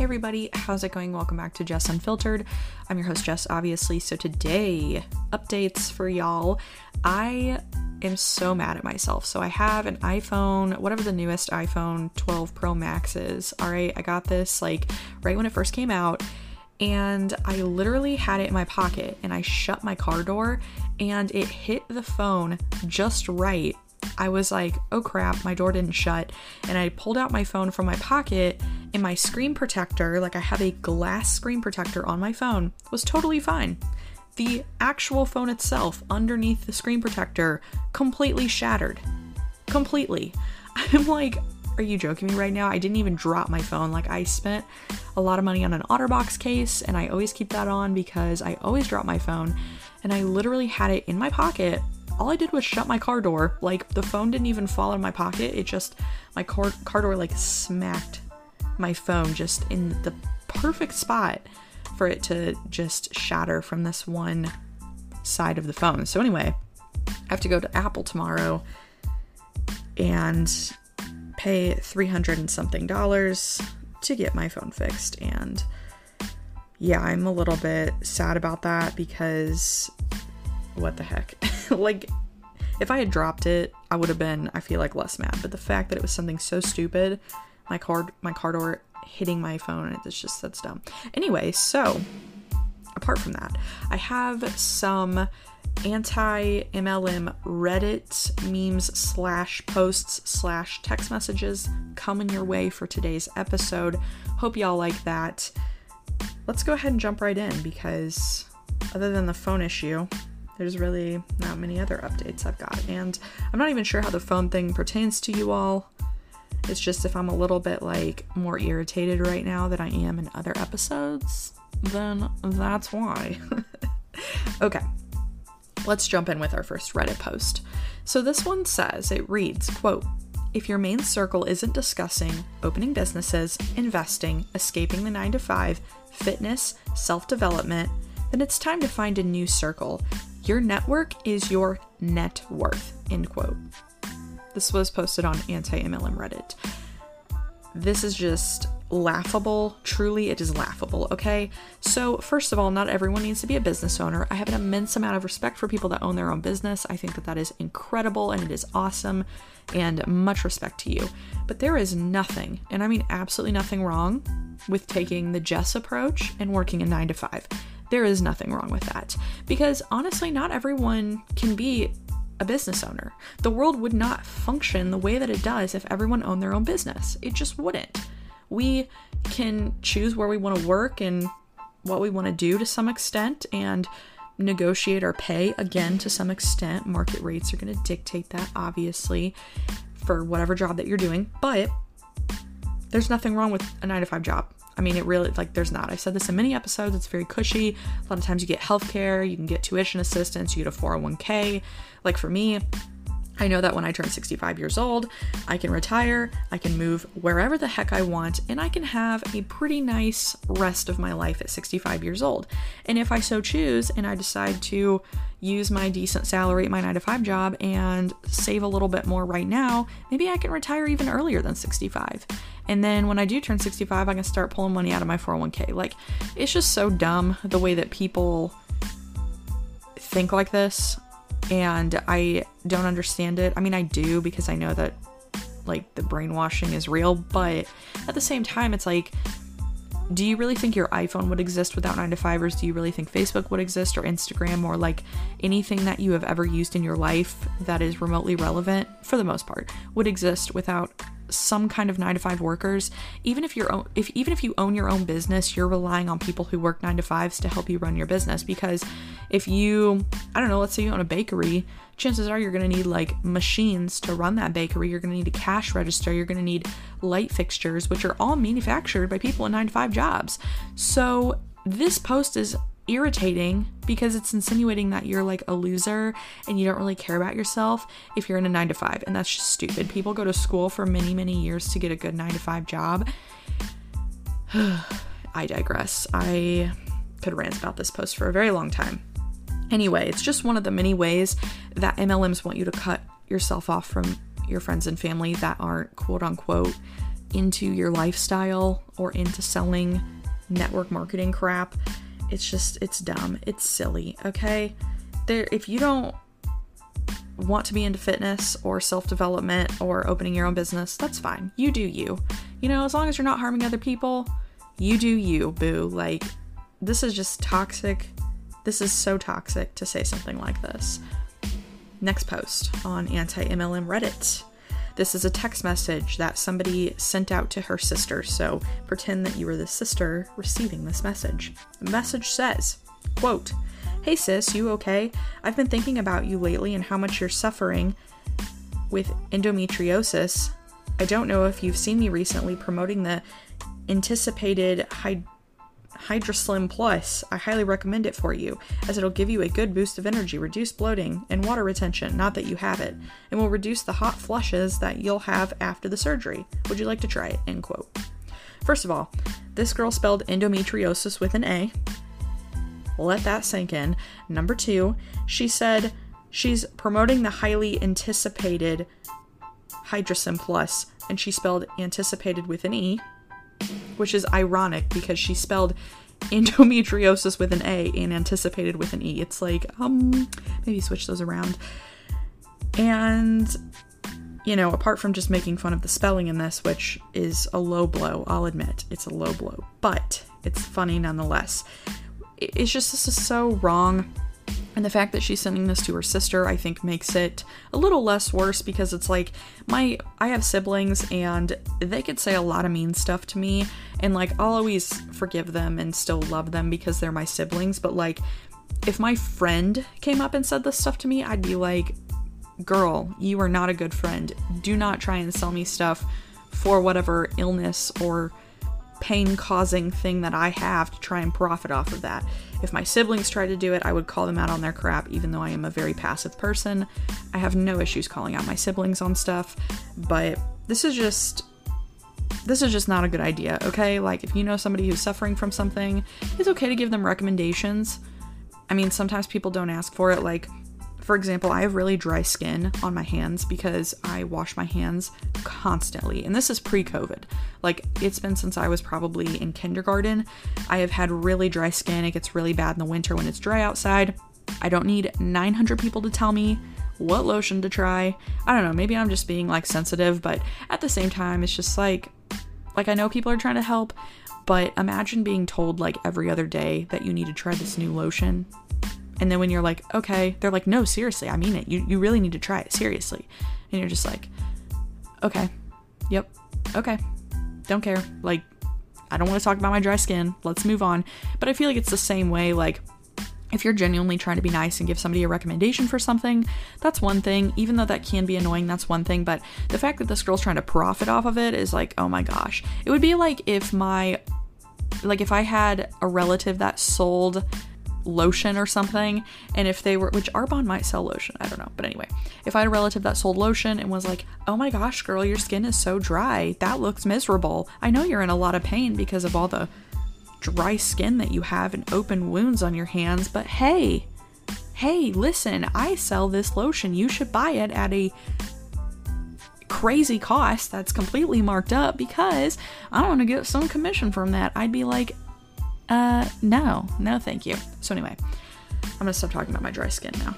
Hey everybody, how's it going? Welcome back to Jess Unfiltered. I'm your host Jess, obviously. So today, updates for y'all. I am so mad at myself. So I have an iPhone, whatever the newest iPhone 12 Pro Max is. All right, I got this like right when it first came out and I literally had it in my pocket and I shut my car door and it hit the phone just right. I was like, oh crap, my door didn't shut. And I pulled out my phone from my pocket and my screen protector, like I have a glass screen protector on my phone, was totally fine. The actual phone itself, underneath the screen protector, completely shattered. Completely. I'm like, are you joking me right now? I didn't even drop my phone. Like, I spent a lot of money on an OtterBox case, and I always keep that on because I always drop my phone. And I literally had it in my pocket. All I did was shut my car door. Like, the phone didn't even fall in my pocket. It just, my car, car door, like, smacked my phone just in the perfect spot for it to just shatter from this one side of the phone. So, anyway, I have to go to Apple tomorrow and pay 300 and something dollars to get my phone fixed. And yeah, I'm a little bit sad about that because what the heck? like, if I had dropped it, I would have been, I feel like, less mad. But the fact that it was something so stupid my card my car door hitting my phone it's just that's dumb anyway so apart from that i have some anti mlm reddit memes slash posts slash text messages coming your way for today's episode hope y'all like that let's go ahead and jump right in because other than the phone issue there's really not many other updates I've got. And I'm not even sure how the phone thing pertains to you all. It's just if I'm a little bit like more irritated right now than I am in other episodes, then that's why. okay. Let's jump in with our first Reddit post. So this one says, it reads, quote, if your main circle isn't discussing opening businesses, investing, escaping the 9 to 5, fitness, self-development, then it's time to find a new circle. Your network is your net worth. End quote. This was posted on anti MLM Reddit. This is just laughable. Truly, it is laughable, okay? So, first of all, not everyone needs to be a business owner. I have an immense amount of respect for people that own their own business. I think that that is incredible and it is awesome, and much respect to you. But there is nothing, and I mean absolutely nothing wrong with taking the Jess approach and working a nine to five. There is nothing wrong with that. Because honestly, not everyone can be a business owner. The world would not function the way that it does if everyone owned their own business. It just wouldn't. We can choose where we want to work and what we want to do to some extent and negotiate our pay again to some extent. Market rates are going to dictate that, obviously, for whatever job that you're doing. But there's nothing wrong with a nine to five job. I mean, it really, like, there's not. I've said this in many episodes. It's very cushy. A lot of times you get healthcare, you can get tuition assistance, you get a 401k. Like, for me, I know that when I turn 65 years old, I can retire, I can move wherever the heck I want, and I can have a pretty nice rest of my life at 65 years old. And if I so choose and I decide to use my decent salary at my 9 to 5 job and save a little bit more right now, maybe I can retire even earlier than 65. And then when I do turn 65, I can start pulling money out of my 401k. Like, it's just so dumb the way that people think like this and I don't understand it. I mean, I do because I know that like the brainwashing is real, but at the same time, it's like, do you really think your iPhone would exist without 9 to 5ers? Do you really think Facebook would exist or Instagram or like anything that you have ever used in your life that is remotely relevant, for the most part, would exist without some kind of 9 to 5 workers? Even if you're if even if you own your own business, you're relying on people who work 9 to 5s to help you run your business because if you I don't know, let's say you own a bakery, chances are you're going to need like machines to run that bakery. You're going to need a cash register. You're going to need light fixtures, which are all manufactured by people in nine to five jobs. So this post is irritating because it's insinuating that you're like a loser and you don't really care about yourself if you're in a 9 to 5 and that's just stupid. People go to school for many many years to get a good 9 to 5 job. I digress. I could rant about this post for a very long time. Anyway, it's just one of the many ways that MLMs want you to cut yourself off from your friends and family that aren't quote unquote into your lifestyle or into selling network marketing crap. It's just it's dumb. It's silly, okay? There if you don't want to be into fitness or self-development or opening your own business, that's fine. You do you. You know, as long as you're not harming other people, you do you, boo. Like this is just toxic. This is so toxic to say something like this. Next post on anti MLM Reddit. This is a text message that somebody sent out to her sister, so pretend that you were the sister receiving this message. The message says, quote, Hey sis, you okay? I've been thinking about you lately and how much you're suffering with endometriosis. I don't know if you've seen me recently promoting the anticipated hyd- Hydroslim Plus. I highly recommend it for you, as it'll give you a good boost of energy, reduce bloating, and water retention, not that you have it, and will reduce the hot flushes that you'll have after the surgery. Would you like to try it? End quote. First of all, this girl spelled endometriosis with an A. Let that sink in. Number two, she said she's promoting the highly anticipated Hydroslim Plus, and she spelled anticipated with an E which is ironic because she spelled endometriosis with an A and anticipated with an E. It's like, um, maybe switch those around. And, you know, apart from just making fun of the spelling in this, which is a low blow, I'll admit, it's a low blow, but it's funny nonetheless. It's just, this is so wrong and the fact that she's sending this to her sister, I think, makes it a little less worse because it's like my I have siblings and they could say a lot of mean stuff to me, and like I'll always forgive them and still love them because they're my siblings. But like, if my friend came up and said this stuff to me, I'd be like, "Girl, you are not a good friend. Do not try and sell me stuff for whatever illness or." Pain causing thing that I have to try and profit off of that. If my siblings tried to do it, I would call them out on their crap, even though I am a very passive person. I have no issues calling out my siblings on stuff, but this is just. This is just not a good idea, okay? Like, if you know somebody who's suffering from something, it's okay to give them recommendations. I mean, sometimes people don't ask for it. Like, for example, I have really dry skin on my hands because I wash my hands constantly. And this is pre COVID. Like, it's been since I was probably in kindergarten. I have had really dry skin. It gets really bad in the winter when it's dry outside. I don't need 900 people to tell me what lotion to try. I don't know, maybe I'm just being like sensitive, but at the same time, it's just like, like I know people are trying to help, but imagine being told like every other day that you need to try this new lotion and then when you're like, okay, they're like, no, seriously, I mean it. You, you really need to try it, seriously. And you're just like, okay, yep, okay, don't care. Like, I don't want to talk about my dry skin. Let's move on. But I feel like it's the same way. Like, if you're genuinely trying to be nice and give somebody a recommendation for something, that's one thing. Even though that can be annoying, that's one thing. But the fact that this girl's trying to profit off of it is like, oh my gosh. It would be like if my, like if I had a relative that sold lotion or something and if they were which arbonne might sell lotion i don't know but anyway. If i had a relative that sold lotion and was like oh my gosh girl your skin is so dry that looks miserable. I know you're in a lot of pain because of all the dry skin that you have and open wounds on your hands but hey hey listen i sell this lotion. You should buy it at a crazy cost that's completely marked up because I want to get some commission from that. I'd be like, uh, no, no, thank you. So, anyway, I'm gonna stop talking about my dry skin now.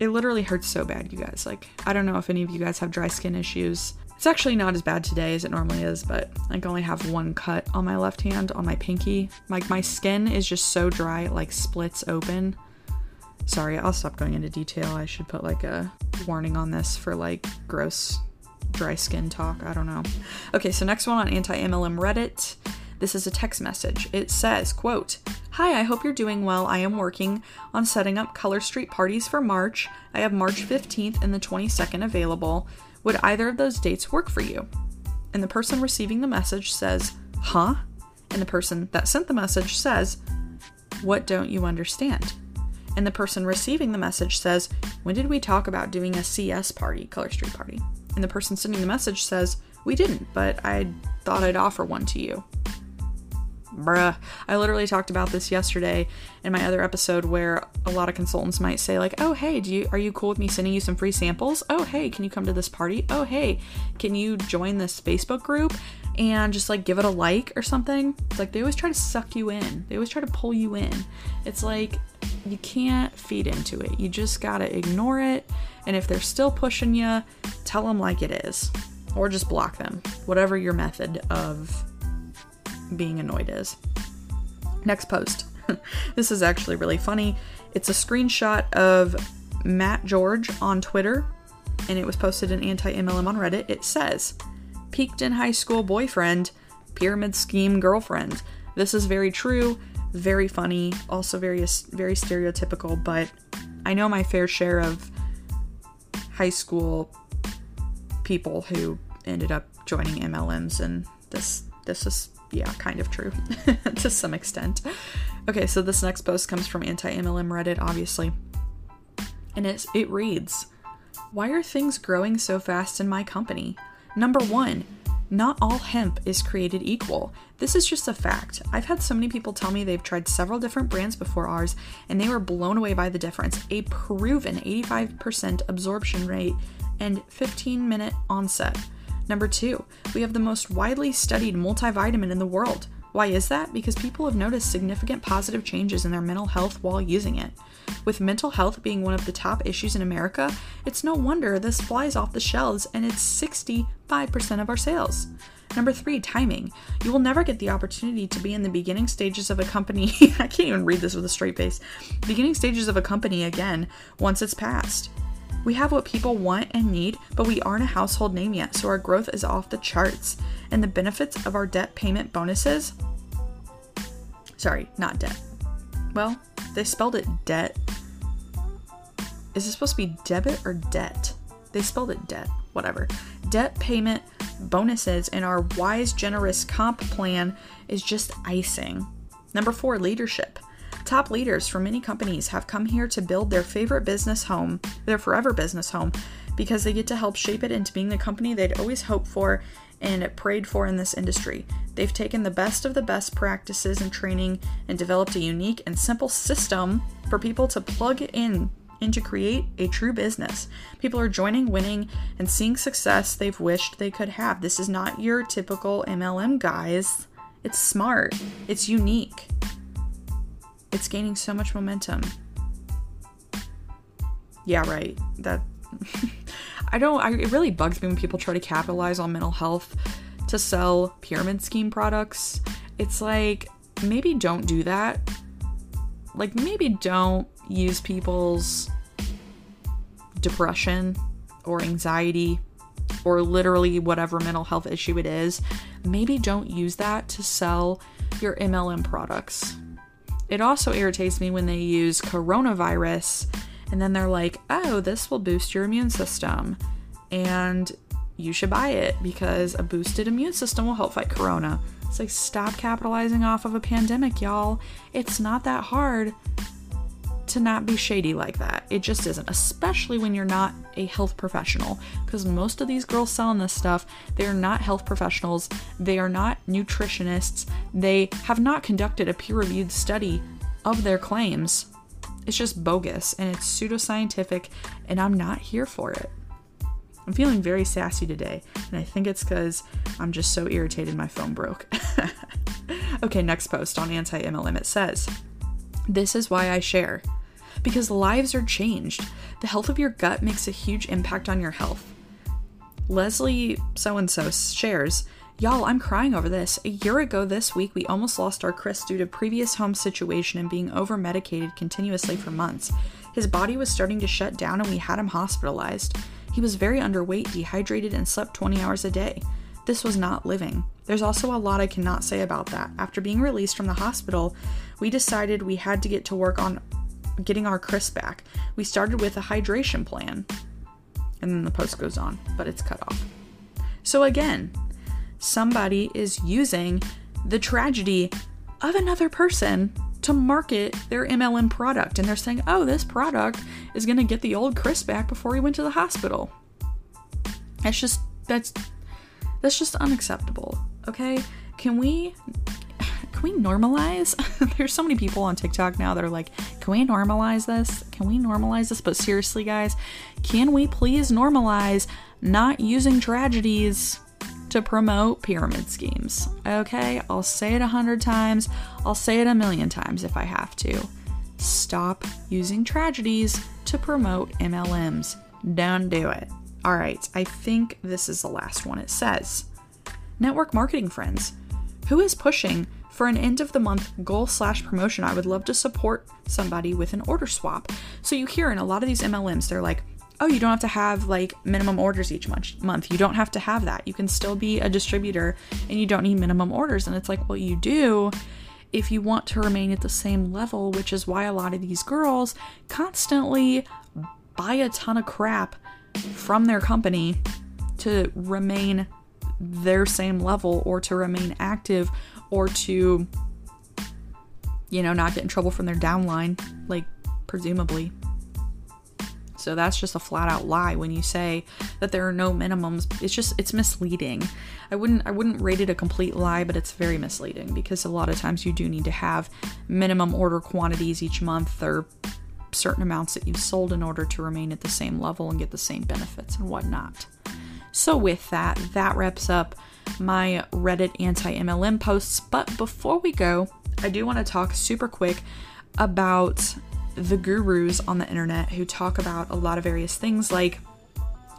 It literally hurts so bad, you guys. Like, I don't know if any of you guys have dry skin issues. It's actually not as bad today as it normally is, but I only have one cut on my left hand on my pinky. Like, my skin is just so dry, it like splits open. Sorry, I'll stop going into detail. I should put like a warning on this for like gross dry skin talk. I don't know. Okay, so next one on anti MLM Reddit. This is a text message. It says, quote, Hi, I hope you're doing well. I am working on setting up Color Street parties for March. I have March 15th and the 22nd available. Would either of those dates work for you? And the person receiving the message says, Huh? And the person that sent the message says, What don't you understand? And the person receiving the message says, When did we talk about doing a CS party, Color Street party? And the person sending the message says, We didn't, but I thought I'd offer one to you bruh. I literally talked about this yesterday in my other episode where a lot of consultants might say like, "Oh, hey, do you are you cool with me sending you some free samples? Oh, hey, can you come to this party? Oh, hey, can you join this Facebook group?" And just like give it a like or something. It's like they always try to suck you in. They always try to pull you in. It's like you can't feed into it. You just gotta ignore it. And if they're still pushing you, tell them like it is. Or just block them. Whatever your method of being annoyed is. Next post. this is actually really funny. It's a screenshot of Matt George on Twitter, and it was posted in Anti MLM on Reddit. It says, Peaked in high school boyfriend, pyramid scheme girlfriend. This is very true, very funny, also very very stereotypical, but I know my fair share of high school people who ended up joining MLMs and this this is yeah, kind of true to some extent. Okay, so this next post comes from anti-MLM Reddit obviously. And it it reads, "Why are things growing so fast in my company? Number 1, not all hemp is created equal. This is just a fact. I've had so many people tell me they've tried several different brands before ours and they were blown away by the difference. A proven 85% absorption rate and 15 minute onset. Number two, we have the most widely studied multivitamin in the world. Why is that? Because people have noticed significant positive changes in their mental health while using it. With mental health being one of the top issues in America, it's no wonder this flies off the shelves and it's 65% of our sales. Number three, timing. You will never get the opportunity to be in the beginning stages of a company. I can't even read this with a straight face. Beginning stages of a company again once it's passed. We have what people want and need, but we aren't a household name yet, so our growth is off the charts. And the benefits of our debt payment bonuses sorry, not debt. Well, they spelled it debt. Is it supposed to be debit or debt? They spelled it debt, whatever. Debt payment bonuses in our wise, generous comp plan is just icing. Number four, leadership. Top leaders from many companies have come here to build their favorite business home, their forever business home, because they get to help shape it into being the company they'd always hoped for and prayed for in this industry. They've taken the best of the best practices and training and developed a unique and simple system for people to plug in and to create a true business. People are joining, winning, and seeing success they've wished they could have. This is not your typical MLM guys. It's smart, it's unique. It's gaining so much momentum. Yeah, right. That I don't I, it really bugs me when people try to capitalize on mental health to sell pyramid scheme products. It's like maybe don't do that. Like maybe don't use people's depression or anxiety or literally whatever mental health issue it is. Maybe don't use that to sell your MLM products it also irritates me when they use coronavirus and then they're like, oh, this will boost your immune system. And you should buy it because a boosted immune system will help fight corona. It's like, stop capitalizing off of a pandemic, y'all. It's not that hard to not be shady like that. It just isn't, especially when you're not a health professional. Because most of these girls selling this stuff, they are not health professionals, they are not nutritionists, they have not conducted a peer reviewed study of their claims. It's just bogus and it's pseudoscientific, and I'm not here for it. I'm feeling very sassy today, and I think it's because I'm just so irritated my phone broke. okay, next post on Anti MLM it says, This is why I share because lives are changed. The health of your gut makes a huge impact on your health. Leslie so and so shares, Y'all, I'm crying over this. A year ago this week, we almost lost our Chris due to previous home situation and being over medicated continuously for months. His body was starting to shut down and we had him hospitalized. He was very underweight, dehydrated, and slept 20 hours a day. This was not living. There's also a lot I cannot say about that. After being released from the hospital, we decided we had to get to work on getting our Chris back. We started with a hydration plan. And then the post goes on, but it's cut off. So again, somebody is using the tragedy of another person to market their MLM product. And they're saying, oh, this product is going to get the old Chris back before he went to the hospital. That's just, that's, that's just unacceptable. Okay. Can we, can we normalize? There's so many people on TikTok now that are like, can we normalize this? Can we normalize this? But seriously, guys, can we please normalize not using tragedies to promote pyramid schemes? Okay, I'll say it a hundred times, I'll say it a million times if I have to. Stop using tragedies to promote MLMs. Don't do it. All right, I think this is the last one. It says, Network marketing friends, who is pushing for an end of the month goal slash promotion? I would love to support somebody with an order swap. So you hear in a lot of these MLMs, they're like, oh, you don't have to have like minimum orders each month. You don't have to have that. You can still be a distributor and you don't need minimum orders. And it's like, well, you do if you want to remain at the same level, which is why a lot of these girls constantly buy a ton of crap from their company to remain their same level or to remain active or to you know not get in trouble from their downline like presumably. So that's just a flat out lie when you say that there are no minimums. It's just it's misleading. I wouldn't i wouldn't rate it a complete lie but it's very misleading because a lot of times you do need to have minimum order quantities each month or certain amounts that you've sold in order to remain at the same level and get the same benefits and whatnot. So, with that, that wraps up my Reddit anti MLM posts. But before we go, I do want to talk super quick about the gurus on the internet who talk about a lot of various things like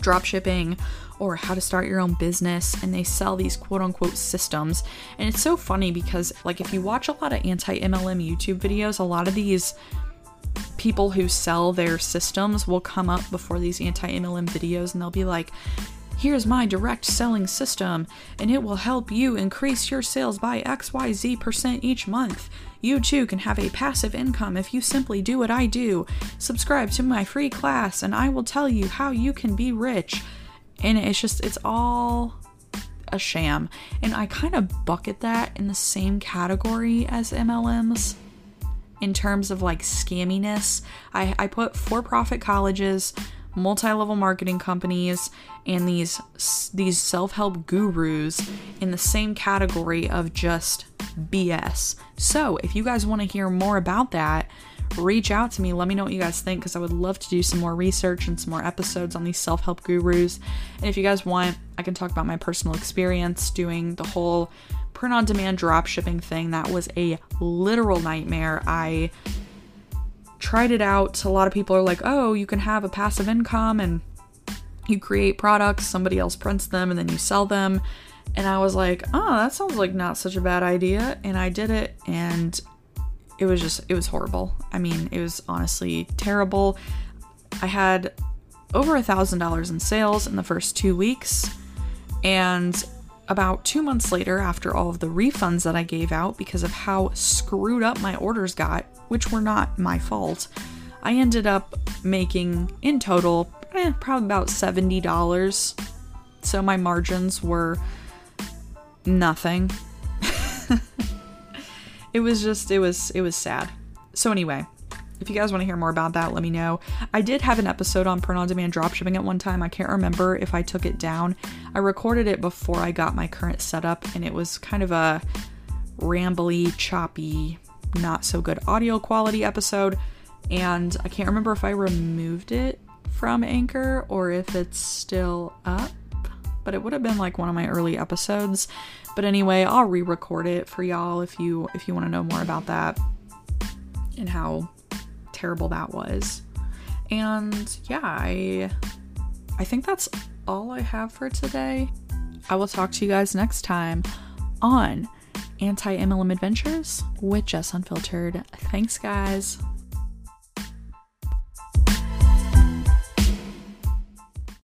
drop shipping or how to start your own business and they sell these quote unquote systems and it's so funny because like if you watch a lot of anti MLM YouTube videos a lot of these people who sell their systems will come up before these anti MLM videos and they'll be like, Here's my direct selling system, and it will help you increase your sales by XYZ percent each month. You too can have a passive income if you simply do what I do. Subscribe to my free class, and I will tell you how you can be rich. And it's just, it's all a sham. And I kind of bucket that in the same category as MLMs in terms of like scamminess. I, I put for profit colleges, multi level marketing companies, and these these self help gurus in the same category of just BS. So if you guys want to hear more about that, reach out to me. Let me know what you guys think because I would love to do some more research and some more episodes on these self help gurus. And if you guys want, I can talk about my personal experience doing the whole print on demand drop shipping thing. That was a literal nightmare. I tried it out. A lot of people are like, oh, you can have a passive income and you create products, somebody else prints them, and then you sell them. And I was like, oh, that sounds like not such a bad idea. And I did it, and it was just, it was horrible. I mean, it was honestly terrible. I had over a thousand dollars in sales in the first two weeks, and about two months later, after all of the refunds that I gave out because of how screwed up my orders got, which were not my fault, I ended up making in total eh, probably about $70. So my margins were nothing. it was just it was it was sad. So anyway, if you guys want to hear more about that, let me know. I did have an episode on print on demand dropshipping at one time. I can't remember if I took it down. I recorded it before I got my current setup, and it was kind of a rambly, choppy, not so good audio quality episode. And I can't remember if I removed it from Anchor or if it's still up, but it would have been like one of my early episodes. But anyway, I'll re-record it for y'all if you if you want to know more about that and how terrible that was. And yeah, I I think that's all I have for today. I will talk to you guys next time on Anti MLM Adventures with Jess Unfiltered. Thanks, guys.